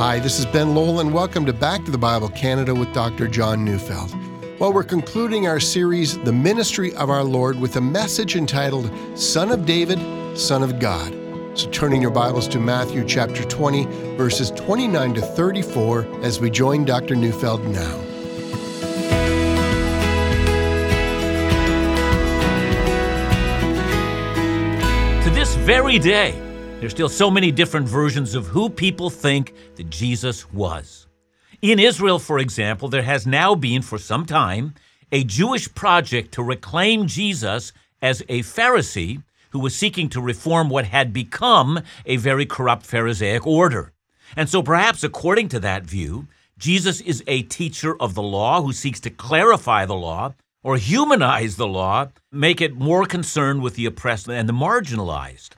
Hi, this is Ben Lowell, and welcome to Back to the Bible Canada with Dr. John Neufeld. Well, we're concluding our series, The Ministry of Our Lord, with a message entitled Son of David, Son of God. So, turning your Bibles to Matthew chapter 20, verses 29 to 34, as we join Dr. Neufeld now. To this very day, there's still so many different versions of who people think that Jesus was. In Israel, for example, there has now been for some time a Jewish project to reclaim Jesus as a Pharisee who was seeking to reform what had become a very corrupt Pharisaic order. And so, perhaps according to that view, Jesus is a teacher of the law who seeks to clarify the law or humanize the law, make it more concerned with the oppressed and the marginalized.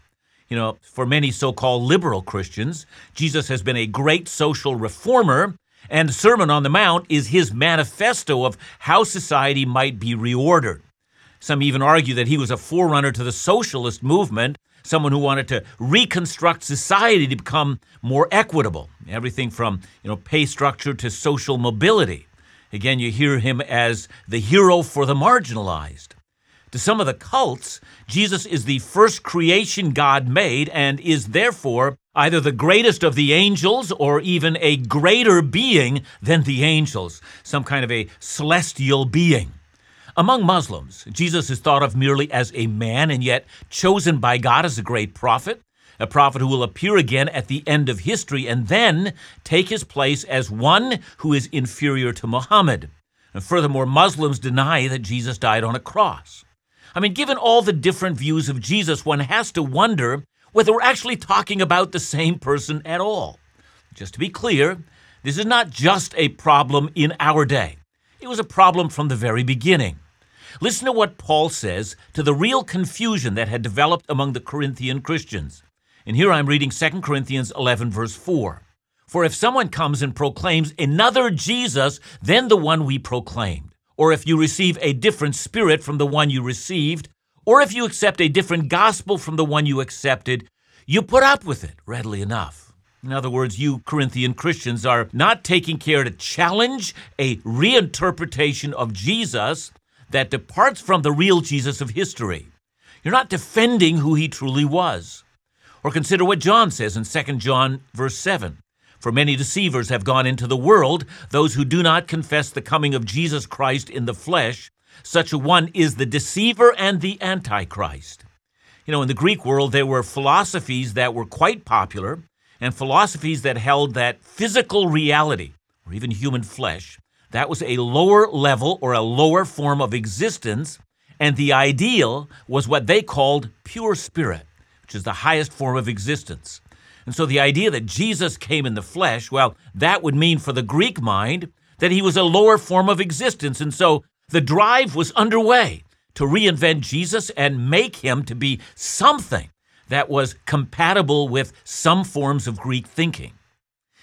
You know, for many so called liberal Christians, Jesus has been a great social reformer, and the Sermon on the Mount is his manifesto of how society might be reordered. Some even argue that he was a forerunner to the socialist movement, someone who wanted to reconstruct society to become more equitable, everything from, you know, pay structure to social mobility. Again, you hear him as the hero for the marginalized. To some of the cults, Jesus is the first creation God made and is therefore either the greatest of the angels or even a greater being than the angels, some kind of a celestial being. Among Muslims, Jesus is thought of merely as a man and yet chosen by God as a great prophet, a prophet who will appear again at the end of history and then take his place as one who is inferior to Muhammad. And furthermore, Muslims deny that Jesus died on a cross. I mean, given all the different views of Jesus, one has to wonder whether we're actually talking about the same person at all. Just to be clear, this is not just a problem in our day. It was a problem from the very beginning. Listen to what Paul says to the real confusion that had developed among the Corinthian Christians. And here I'm reading 2 Corinthians 11, verse 4. For if someone comes and proclaims another Jesus than the one we proclaimed, or if you receive a different spirit from the one you received, or if you accept a different gospel from the one you accepted, you put up with it readily enough. In other words, you Corinthian Christians are not taking care to challenge a reinterpretation of Jesus that departs from the real Jesus of history. You're not defending who he truly was. Or consider what John says in 2 John verse 7. For many deceivers have gone into the world, those who do not confess the coming of Jesus Christ in the flesh. Such a one is the deceiver and the antichrist. You know, in the Greek world, there were philosophies that were quite popular, and philosophies that held that physical reality, or even human flesh, that was a lower level or a lower form of existence, and the ideal was what they called pure spirit, which is the highest form of existence. And so the idea that Jesus came in the flesh, well, that would mean for the Greek mind that he was a lower form of existence. And so the drive was underway to reinvent Jesus and make him to be something that was compatible with some forms of Greek thinking.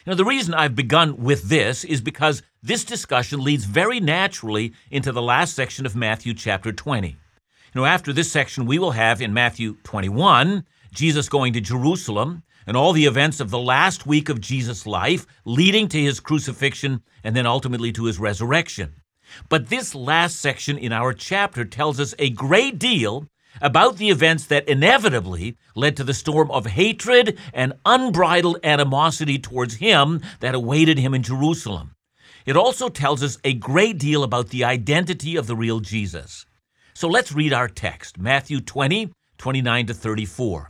Now, the reason I've begun with this is because this discussion leads very naturally into the last section of Matthew chapter 20. You know, after this section, we will have in Matthew 21 Jesus going to Jerusalem and all the events of the last week of Jesus' life, leading to his crucifixion and then ultimately to his resurrection. But this last section in our chapter tells us a great deal about the events that inevitably led to the storm of hatred and unbridled animosity towards him that awaited him in Jerusalem. It also tells us a great deal about the identity of the real Jesus. So let's read our text, Matthew 20, 29 to 34.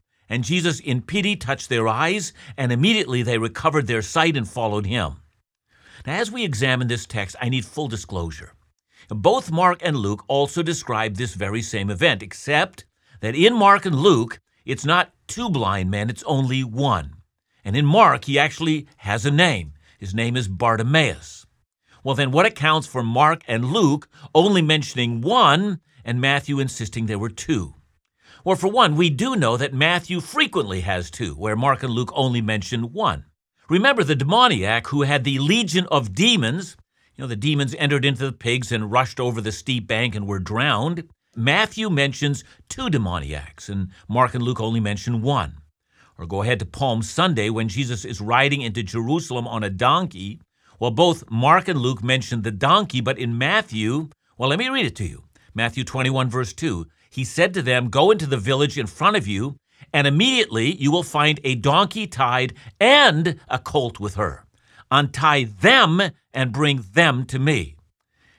And Jesus, in pity, touched their eyes, and immediately they recovered their sight and followed him. Now, as we examine this text, I need full disclosure. Both Mark and Luke also describe this very same event, except that in Mark and Luke, it's not two blind men, it's only one. And in Mark, he actually has a name. His name is Bartimaeus. Well, then what accounts for Mark and Luke only mentioning one and Matthew insisting there were two? Well, for one, we do know that Matthew frequently has two, where Mark and Luke only mention one. Remember the demoniac who had the legion of demons. You know, the demons entered into the pigs and rushed over the steep bank and were drowned. Matthew mentions two demoniacs, and Mark and Luke only mention one. Or go ahead to Palm Sunday when Jesus is riding into Jerusalem on a donkey. Well, both Mark and Luke mention the donkey, but in Matthew, well, let me read it to you. Matthew 21, verse 2. He said to them, Go into the village in front of you, and immediately you will find a donkey tied and a colt with her. Untie them and bring them to me.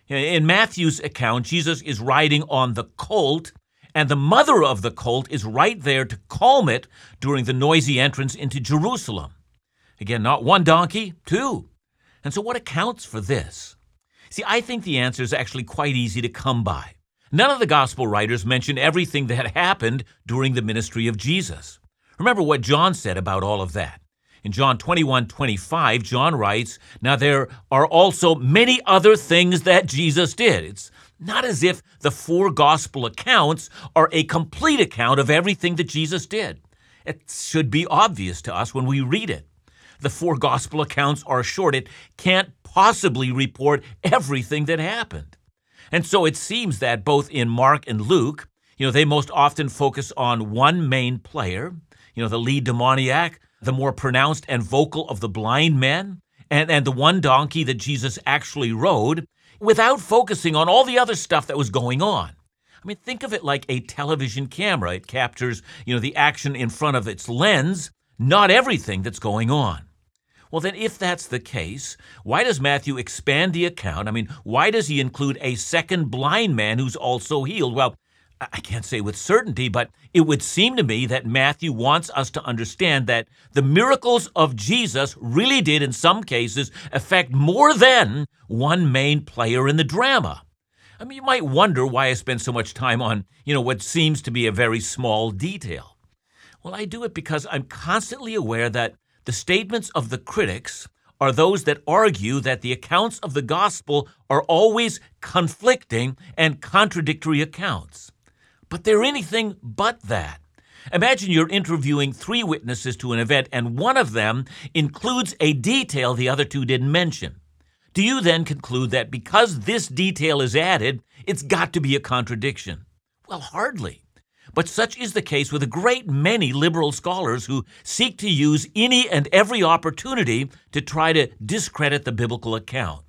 In Matthew's account, Jesus is riding on the colt, and the mother of the colt is right there to calm it during the noisy entrance into Jerusalem. Again, not one donkey, two. And so, what accounts for this? See, I think the answer is actually quite easy to come by. None of the gospel writers mention everything that happened during the ministry of Jesus. Remember what John said about all of that. In John 21 25, John writes, Now there are also many other things that Jesus did. It's not as if the four gospel accounts are a complete account of everything that Jesus did. It should be obvious to us when we read it. The four gospel accounts are short. It can't possibly report everything that happened. And so it seems that both in Mark and Luke, you know, they most often focus on one main player, you know, the lead demoniac, the more pronounced and vocal of the blind men, and, and the one donkey that Jesus actually rode, without focusing on all the other stuff that was going on. I mean, think of it like a television camera. It captures, you know, the action in front of its lens, not everything that's going on. Well, then, if that's the case, why does Matthew expand the account? I mean, why does he include a second blind man who's also healed? Well, I can't say with certainty, but it would seem to me that Matthew wants us to understand that the miracles of Jesus really did, in some cases, affect more than one main player in the drama. I mean, you might wonder why I spend so much time on, you know, what seems to be a very small detail. Well, I do it because I'm constantly aware that the statements of the critics are those that argue that the accounts of the gospel are always conflicting and contradictory accounts but they're anything but that. Imagine you're interviewing three witnesses to an event, and one of them includes a detail the other two didn't mention. Do you then conclude that because this detail is added, it's got to be a contradiction? Well, hardly. But such is the case with a great many liberal scholars who seek to use any and every opportunity to try to discredit the biblical account.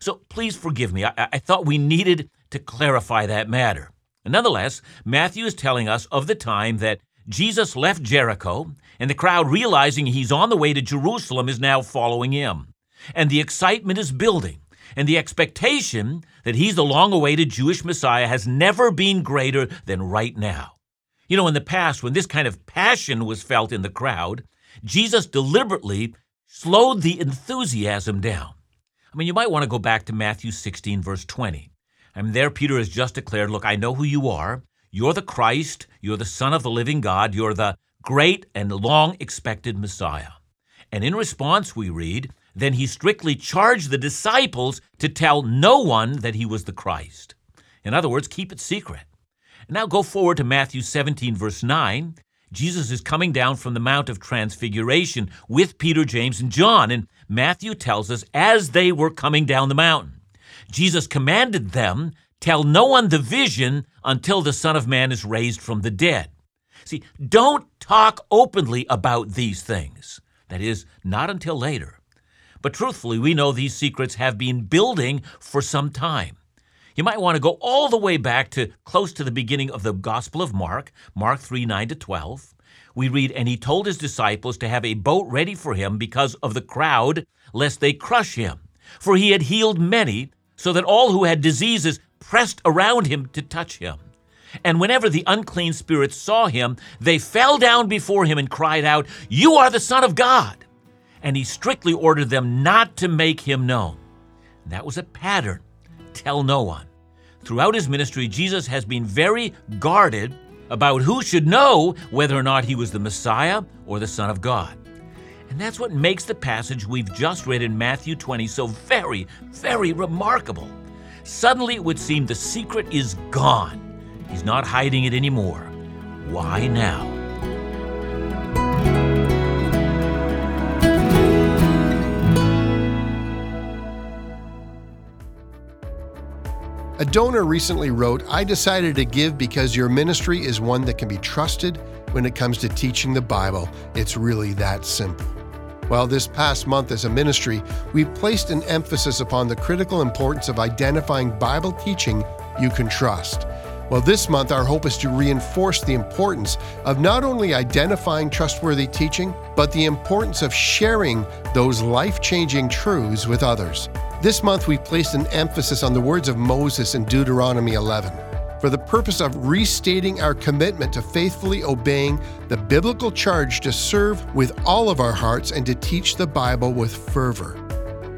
So please forgive me. I, I thought we needed to clarify that matter. Nonetheless, Matthew is telling us of the time that Jesus left Jericho, and the crowd, realizing he's on the way to Jerusalem, is now following him. And the excitement is building, and the expectation that he's the long awaited Jewish Messiah has never been greater than right now. You know, in the past, when this kind of passion was felt in the crowd, Jesus deliberately slowed the enthusiasm down. I mean, you might want to go back to Matthew 16, verse 20. And there, Peter has just declared, Look, I know who you are. You're the Christ. You're the Son of the living God. You're the great and long expected Messiah. And in response, we read, Then he strictly charged the disciples to tell no one that he was the Christ. In other words, keep it secret. Now go forward to Matthew 17, verse 9. Jesus is coming down from the Mount of Transfiguration with Peter, James, and John. And Matthew tells us as they were coming down the mountain. Jesus commanded them, Tell no one the vision until the Son of Man is raised from the dead. See, don't talk openly about these things. That is, not until later. But truthfully, we know these secrets have been building for some time. You might want to go all the way back to close to the beginning of the Gospel of Mark, Mark 3 9 to 12. We read, And he told his disciples to have a boat ready for him because of the crowd, lest they crush him. For he had healed many, so that all who had diseases pressed around him to touch him. And whenever the unclean spirits saw him, they fell down before him and cried out, You are the Son of God! And he strictly ordered them not to make him known. That was a pattern. Tell no one. Throughout his ministry, Jesus has been very guarded about who should know whether or not he was the Messiah or the Son of God. And that's what makes the passage we've just read in Matthew 20 so very, very remarkable. Suddenly it would seem the secret is gone. He's not hiding it anymore. Why now? A donor recently wrote, I decided to give because your ministry is one that can be trusted when it comes to teaching the Bible. It's really that simple. Well, this past month as a ministry, we've placed an emphasis upon the critical importance of identifying Bible teaching you can trust. Well, this month, our hope is to reinforce the importance of not only identifying trustworthy teaching, but the importance of sharing those life changing truths with others. This month, we placed an emphasis on the words of Moses in Deuteronomy 11 for the purpose of restating our commitment to faithfully obeying the biblical charge to serve with all of our hearts and to teach the Bible with fervor.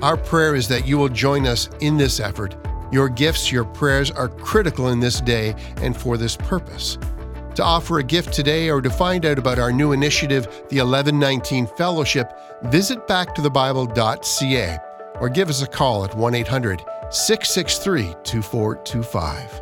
Our prayer is that you will join us in this effort. Your gifts, your prayers are critical in this day and for this purpose. To offer a gift today or to find out about our new initiative, the 1119 Fellowship, visit backtothebible.ca or give us a call at 1 800 663 2425.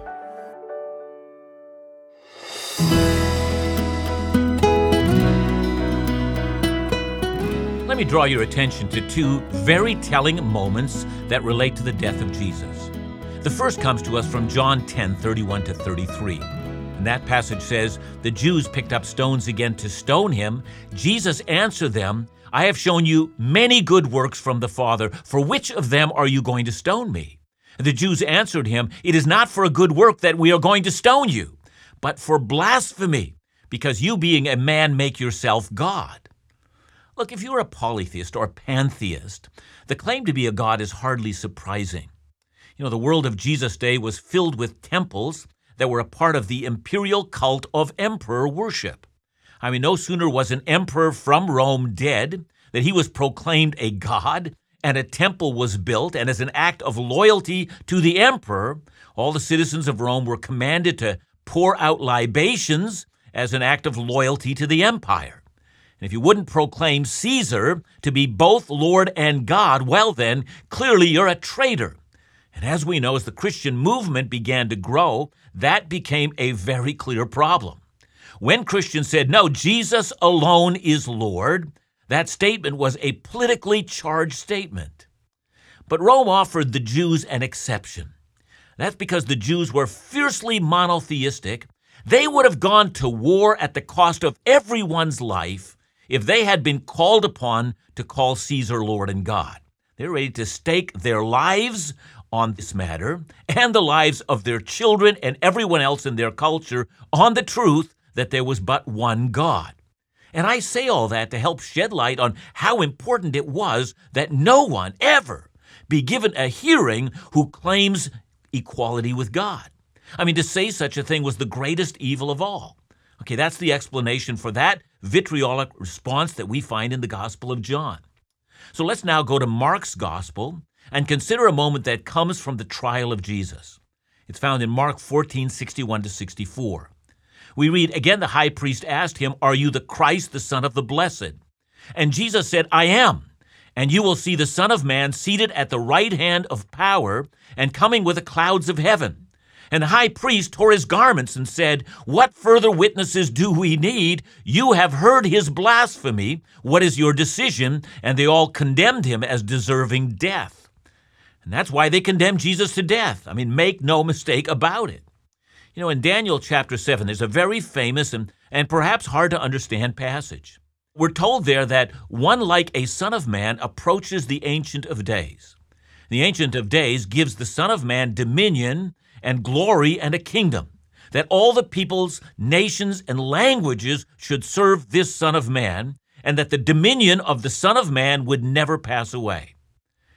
Let me draw your attention to two very telling moments that relate to the death of Jesus. The first comes to us from John 10 31 to 33. And that passage says, The Jews picked up stones again to stone him. Jesus answered them, I have shown you many good works from the Father. For which of them are you going to stone me? The Jews answered him, It is not for a good work that we are going to stone you, but for blasphemy, because you, being a man, make yourself God. Look, if you're a polytheist or a pantheist, the claim to be a god is hardly surprising. You know, the world of Jesus' day was filled with temples that were a part of the imperial cult of emperor worship. I mean, no sooner was an emperor from Rome dead than he was proclaimed a god, and a temple was built, and as an act of loyalty to the emperor, all the citizens of Rome were commanded to pour out libations as an act of loyalty to the empire. And if you wouldn't proclaim Caesar to be both Lord and God, well, then, clearly you're a traitor. And as we know, as the Christian movement began to grow, that became a very clear problem. When Christians said, no, Jesus alone is Lord, that statement was a politically charged statement. But Rome offered the Jews an exception. That's because the Jews were fiercely monotheistic. They would have gone to war at the cost of everyone's life if they had been called upon to call Caesar Lord and God. They're ready to stake their lives on this matter and the lives of their children and everyone else in their culture on the truth that there was but one God. And I say all that to help shed light on how important it was that no one ever be given a hearing who claims equality with God. I mean, to say such a thing was the greatest evil of all. Okay, that's the explanation for that vitriolic response that we find in the Gospel of John. So let's now go to Mark's Gospel and consider a moment that comes from the trial of Jesus. It's found in Mark 14, 61 to 64. We read, Again, the high priest asked him, Are you the Christ, the Son of the Blessed? And Jesus said, I am. And you will see the Son of Man seated at the right hand of power and coming with the clouds of heaven. And the high priest tore his garments and said, What further witnesses do we need? You have heard his blasphemy. What is your decision? And they all condemned him as deserving death. And that's why they condemned Jesus to death. I mean, make no mistake about it. You know, in Daniel chapter 7, there's a very famous and, and perhaps hard to understand passage. We're told there that one like a Son of Man approaches the Ancient of Days. The Ancient of Days gives the Son of Man dominion and glory and a kingdom, that all the peoples, nations, and languages should serve this Son of Man, and that the dominion of the Son of Man would never pass away.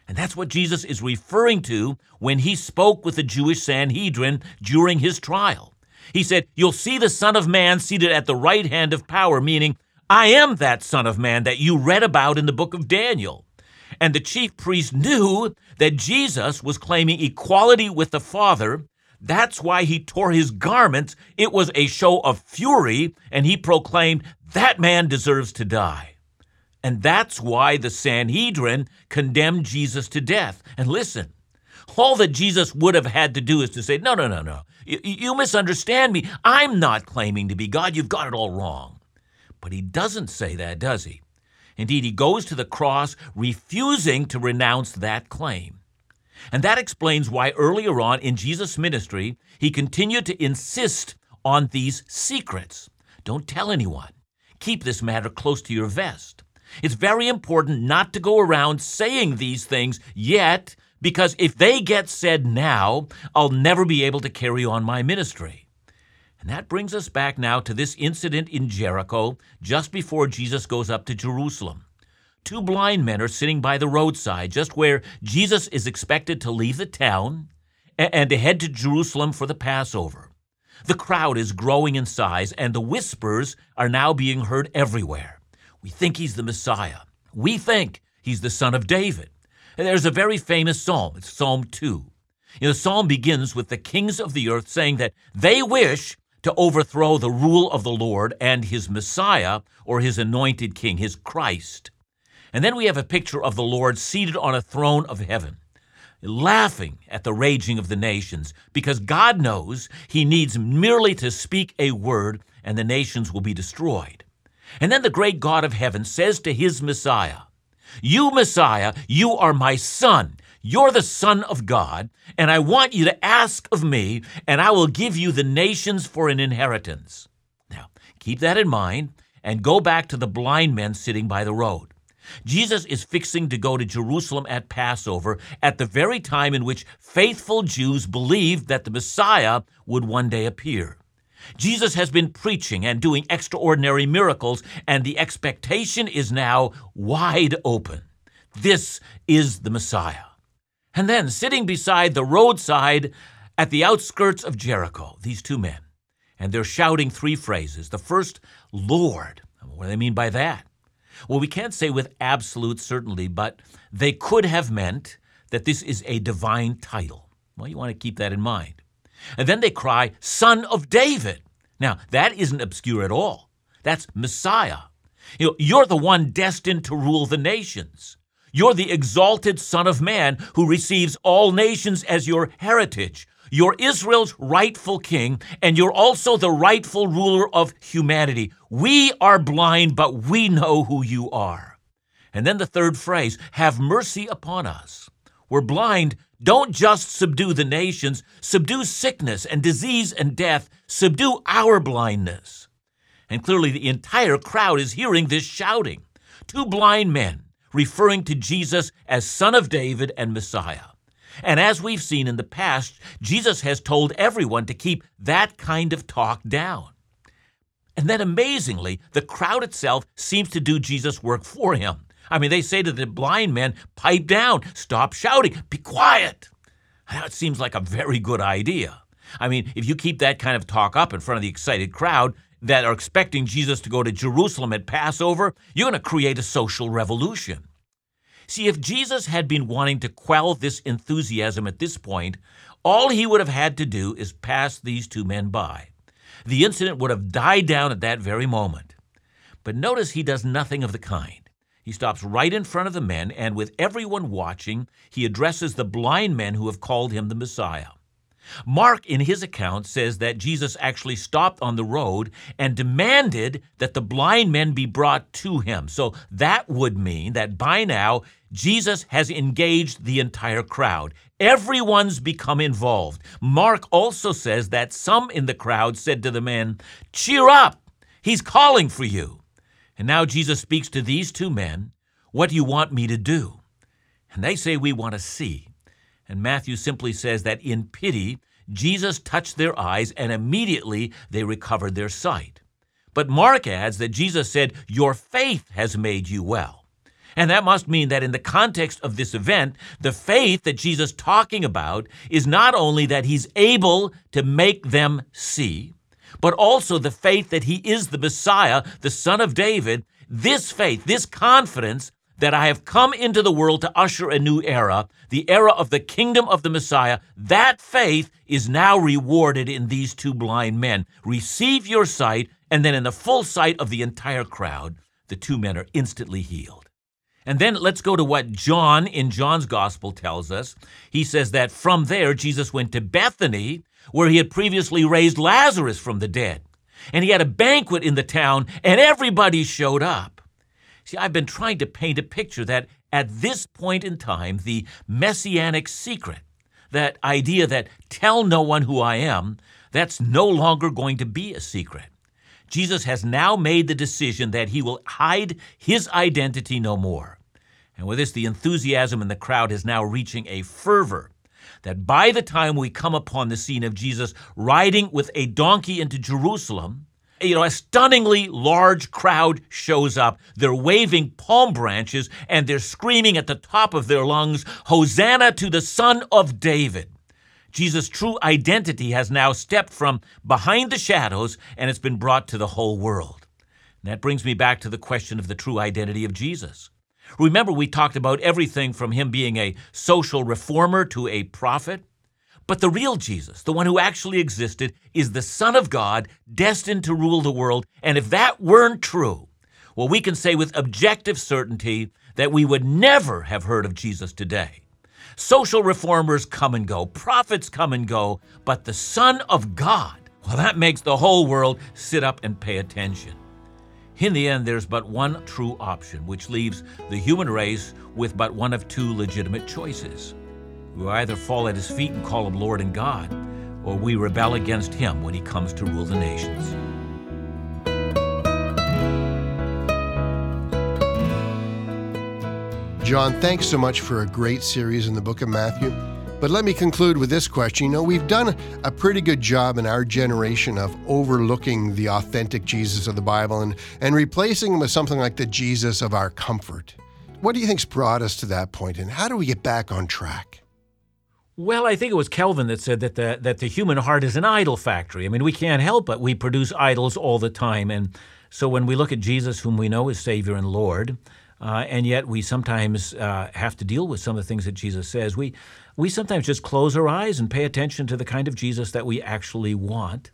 And that's what Jesus is referring to when he spoke with the Jewish Sanhedrin during his trial. He said, You'll see the Son of Man seated at the right hand of power, meaning, I am that Son of Man that you read about in the book of Daniel. And the chief priest knew that Jesus was claiming equality with the Father. That's why he tore his garments. It was a show of fury, and he proclaimed, That man deserves to die. And that's why the Sanhedrin condemned Jesus to death. And listen, all that Jesus would have had to do is to say, No, no, no, no. You, you misunderstand me. I'm not claiming to be God. You've got it all wrong. But he doesn't say that, does he? Indeed, he goes to the cross refusing to renounce that claim. And that explains why earlier on in Jesus' ministry, he continued to insist on these secrets. Don't tell anyone. Keep this matter close to your vest. It's very important not to go around saying these things yet, because if they get said now, I'll never be able to carry on my ministry. And that brings us back now to this incident in Jericho just before Jesus goes up to Jerusalem. Two blind men are sitting by the roadside, just where Jesus is expected to leave the town and to head to Jerusalem for the Passover. The crowd is growing in size, and the whispers are now being heard everywhere. We think he's the Messiah. We think he's the son of David. There's a very famous psalm. It's Psalm 2. You know, the psalm begins with the kings of the earth saying that they wish to overthrow the rule of the Lord and his Messiah, or his anointed king, his Christ. And then we have a picture of the Lord seated on a throne of heaven, laughing at the raging of the nations, because God knows he needs merely to speak a word and the nations will be destroyed. And then the great God of heaven says to his Messiah, You, Messiah, you are my son. You're the Son of God, and I want you to ask of me, and I will give you the nations for an inheritance. Now, keep that in mind and go back to the blind men sitting by the road. Jesus is fixing to go to Jerusalem at Passover at the very time in which faithful Jews believed that the Messiah would one day appear. Jesus has been preaching and doing extraordinary miracles, and the expectation is now wide open. This is the Messiah. And then, sitting beside the roadside at the outskirts of Jericho, these two men, and they're shouting three phrases. The first, Lord. What do they mean by that? Well, we can't say with absolute certainty, but they could have meant that this is a divine title. Well, you want to keep that in mind. And then they cry, Son of David. Now, that isn't obscure at all. That's Messiah. You know, you're the one destined to rule the nations. You're the exalted Son of Man who receives all nations as your heritage. You're Israel's rightful king, and you're also the rightful ruler of humanity. We are blind, but we know who you are. And then the third phrase have mercy upon us. We're blind. Don't just subdue the nations, subdue sickness and disease and death, subdue our blindness. And clearly, the entire crowd is hearing this shouting. Two blind men referring to Jesus as Son of David and Messiah. And as we've seen in the past, Jesus has told everyone to keep that kind of talk down. And then amazingly, the crowd itself seems to do Jesus' work for him. I mean, they say to the blind man, pipe down, stop shouting, be quiet. That seems like a very good idea. I mean, if you keep that kind of talk up in front of the excited crowd that are expecting Jesus to go to Jerusalem at Passover, you're going to create a social revolution. See, if Jesus had been wanting to quell this enthusiasm at this point, all he would have had to do is pass these two men by. The incident would have died down at that very moment. But notice he does nothing of the kind. He stops right in front of the men, and with everyone watching, he addresses the blind men who have called him the Messiah. Mark, in his account, says that Jesus actually stopped on the road and demanded that the blind men be brought to him. So that would mean that by now, Jesus has engaged the entire crowd. Everyone's become involved. Mark also says that some in the crowd said to the men, Cheer up! He's calling for you. And now Jesus speaks to these two men, What do you want me to do? And they say, We want to see. And Matthew simply says that in pity, Jesus touched their eyes and immediately they recovered their sight. But Mark adds that Jesus said, Your faith has made you well. And that must mean that in the context of this event, the faith that Jesus is talking about is not only that he's able to make them see, but also the faith that he is the Messiah, the Son of David. This faith, this confidence that I have come into the world to usher a new era, the era of the kingdom of the Messiah, that faith is now rewarded in these two blind men. Receive your sight, and then in the full sight of the entire crowd, the two men are instantly healed. And then let's go to what John in John's gospel tells us. He says that from there, Jesus went to Bethany, where he had previously raised Lazarus from the dead. And he had a banquet in the town, and everybody showed up. See, I've been trying to paint a picture that at this point in time, the messianic secret, that idea that tell no one who I am, that's no longer going to be a secret. Jesus has now made the decision that he will hide his identity no more. And with this, the enthusiasm in the crowd is now reaching a fervor that by the time we come upon the scene of Jesus riding with a donkey into Jerusalem, you know, a stunningly large crowd shows up. They're waving palm branches and they're screaming at the top of their lungs, Hosanna to the Son of David. Jesus' true identity has now stepped from behind the shadows and it's been brought to the whole world. And that brings me back to the question of the true identity of Jesus. Remember, we talked about everything from him being a social reformer to a prophet. But the real Jesus, the one who actually existed, is the Son of God, destined to rule the world. And if that weren't true, well, we can say with objective certainty that we would never have heard of Jesus today. Social reformers come and go, prophets come and go, but the Son of God, well, that makes the whole world sit up and pay attention. In the end, there's but one true option, which leaves the human race with but one of two legitimate choices. We either fall at his feet and call him Lord and God, or we rebel against him when he comes to rule the nations. John, thanks so much for a great series in the book of Matthew. But let me conclude with this question. You know, we've done a pretty good job in our generation of overlooking the authentic Jesus of the Bible and, and replacing him with something like the Jesus of our comfort. What do you think's brought us to that point, and how do we get back on track? Well, I think it was Calvin that said that the that the human heart is an idol factory. I mean, we can't help but we produce idols all the time, and so when we look at Jesus, whom we know is Savior and Lord, uh, and yet we sometimes uh, have to deal with some of the things that Jesus says. We, we sometimes just close our eyes and pay attention to the kind of Jesus that we actually want.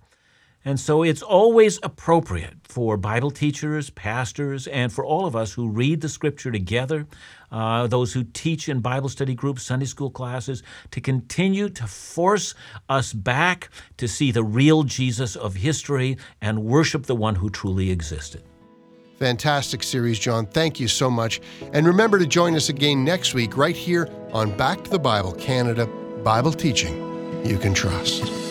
And so it's always appropriate for Bible teachers, pastors, and for all of us who read the scripture together, uh, those who teach in Bible study groups, Sunday school classes, to continue to force us back to see the real Jesus of history and worship the one who truly existed. Fantastic series, John. Thank you so much. And remember to join us again next week, right here on Back to the Bible Canada Bible Teaching You Can Trust.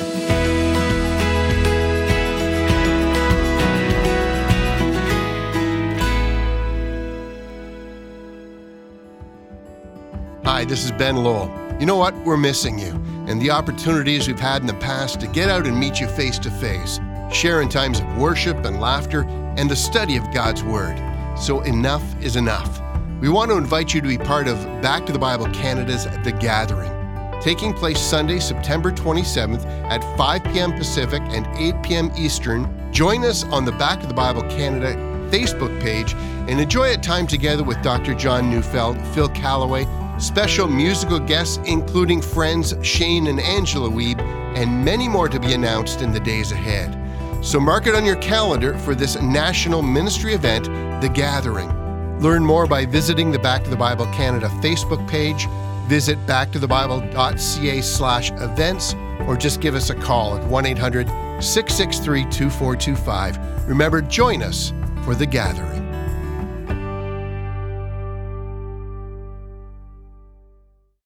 Hi, this is Ben Lowell. You know what? We're missing you and the opportunities we've had in the past to get out and meet you face to face, share in times of worship and laughter and the study of God's Word. So enough is enough. We want to invite you to be part of Back to the Bible Canada's The Gathering, taking place Sunday, September 27th at 5 p.m. Pacific and 8 p.m. Eastern. Join us on the Back to the Bible Canada Facebook page and enjoy a time together with Dr. John Neufeld, Phil Callaway, special musical guests including friends Shane and Angela Weeb, and many more to be announced in the days ahead. So mark it on your calendar for this national ministry event, The Gathering. Learn more by visiting the Back to the Bible Canada Facebook page, visit backtothebible.ca slash events, or just give us a call at 1 800 663 2425. Remember, join us for The Gathering.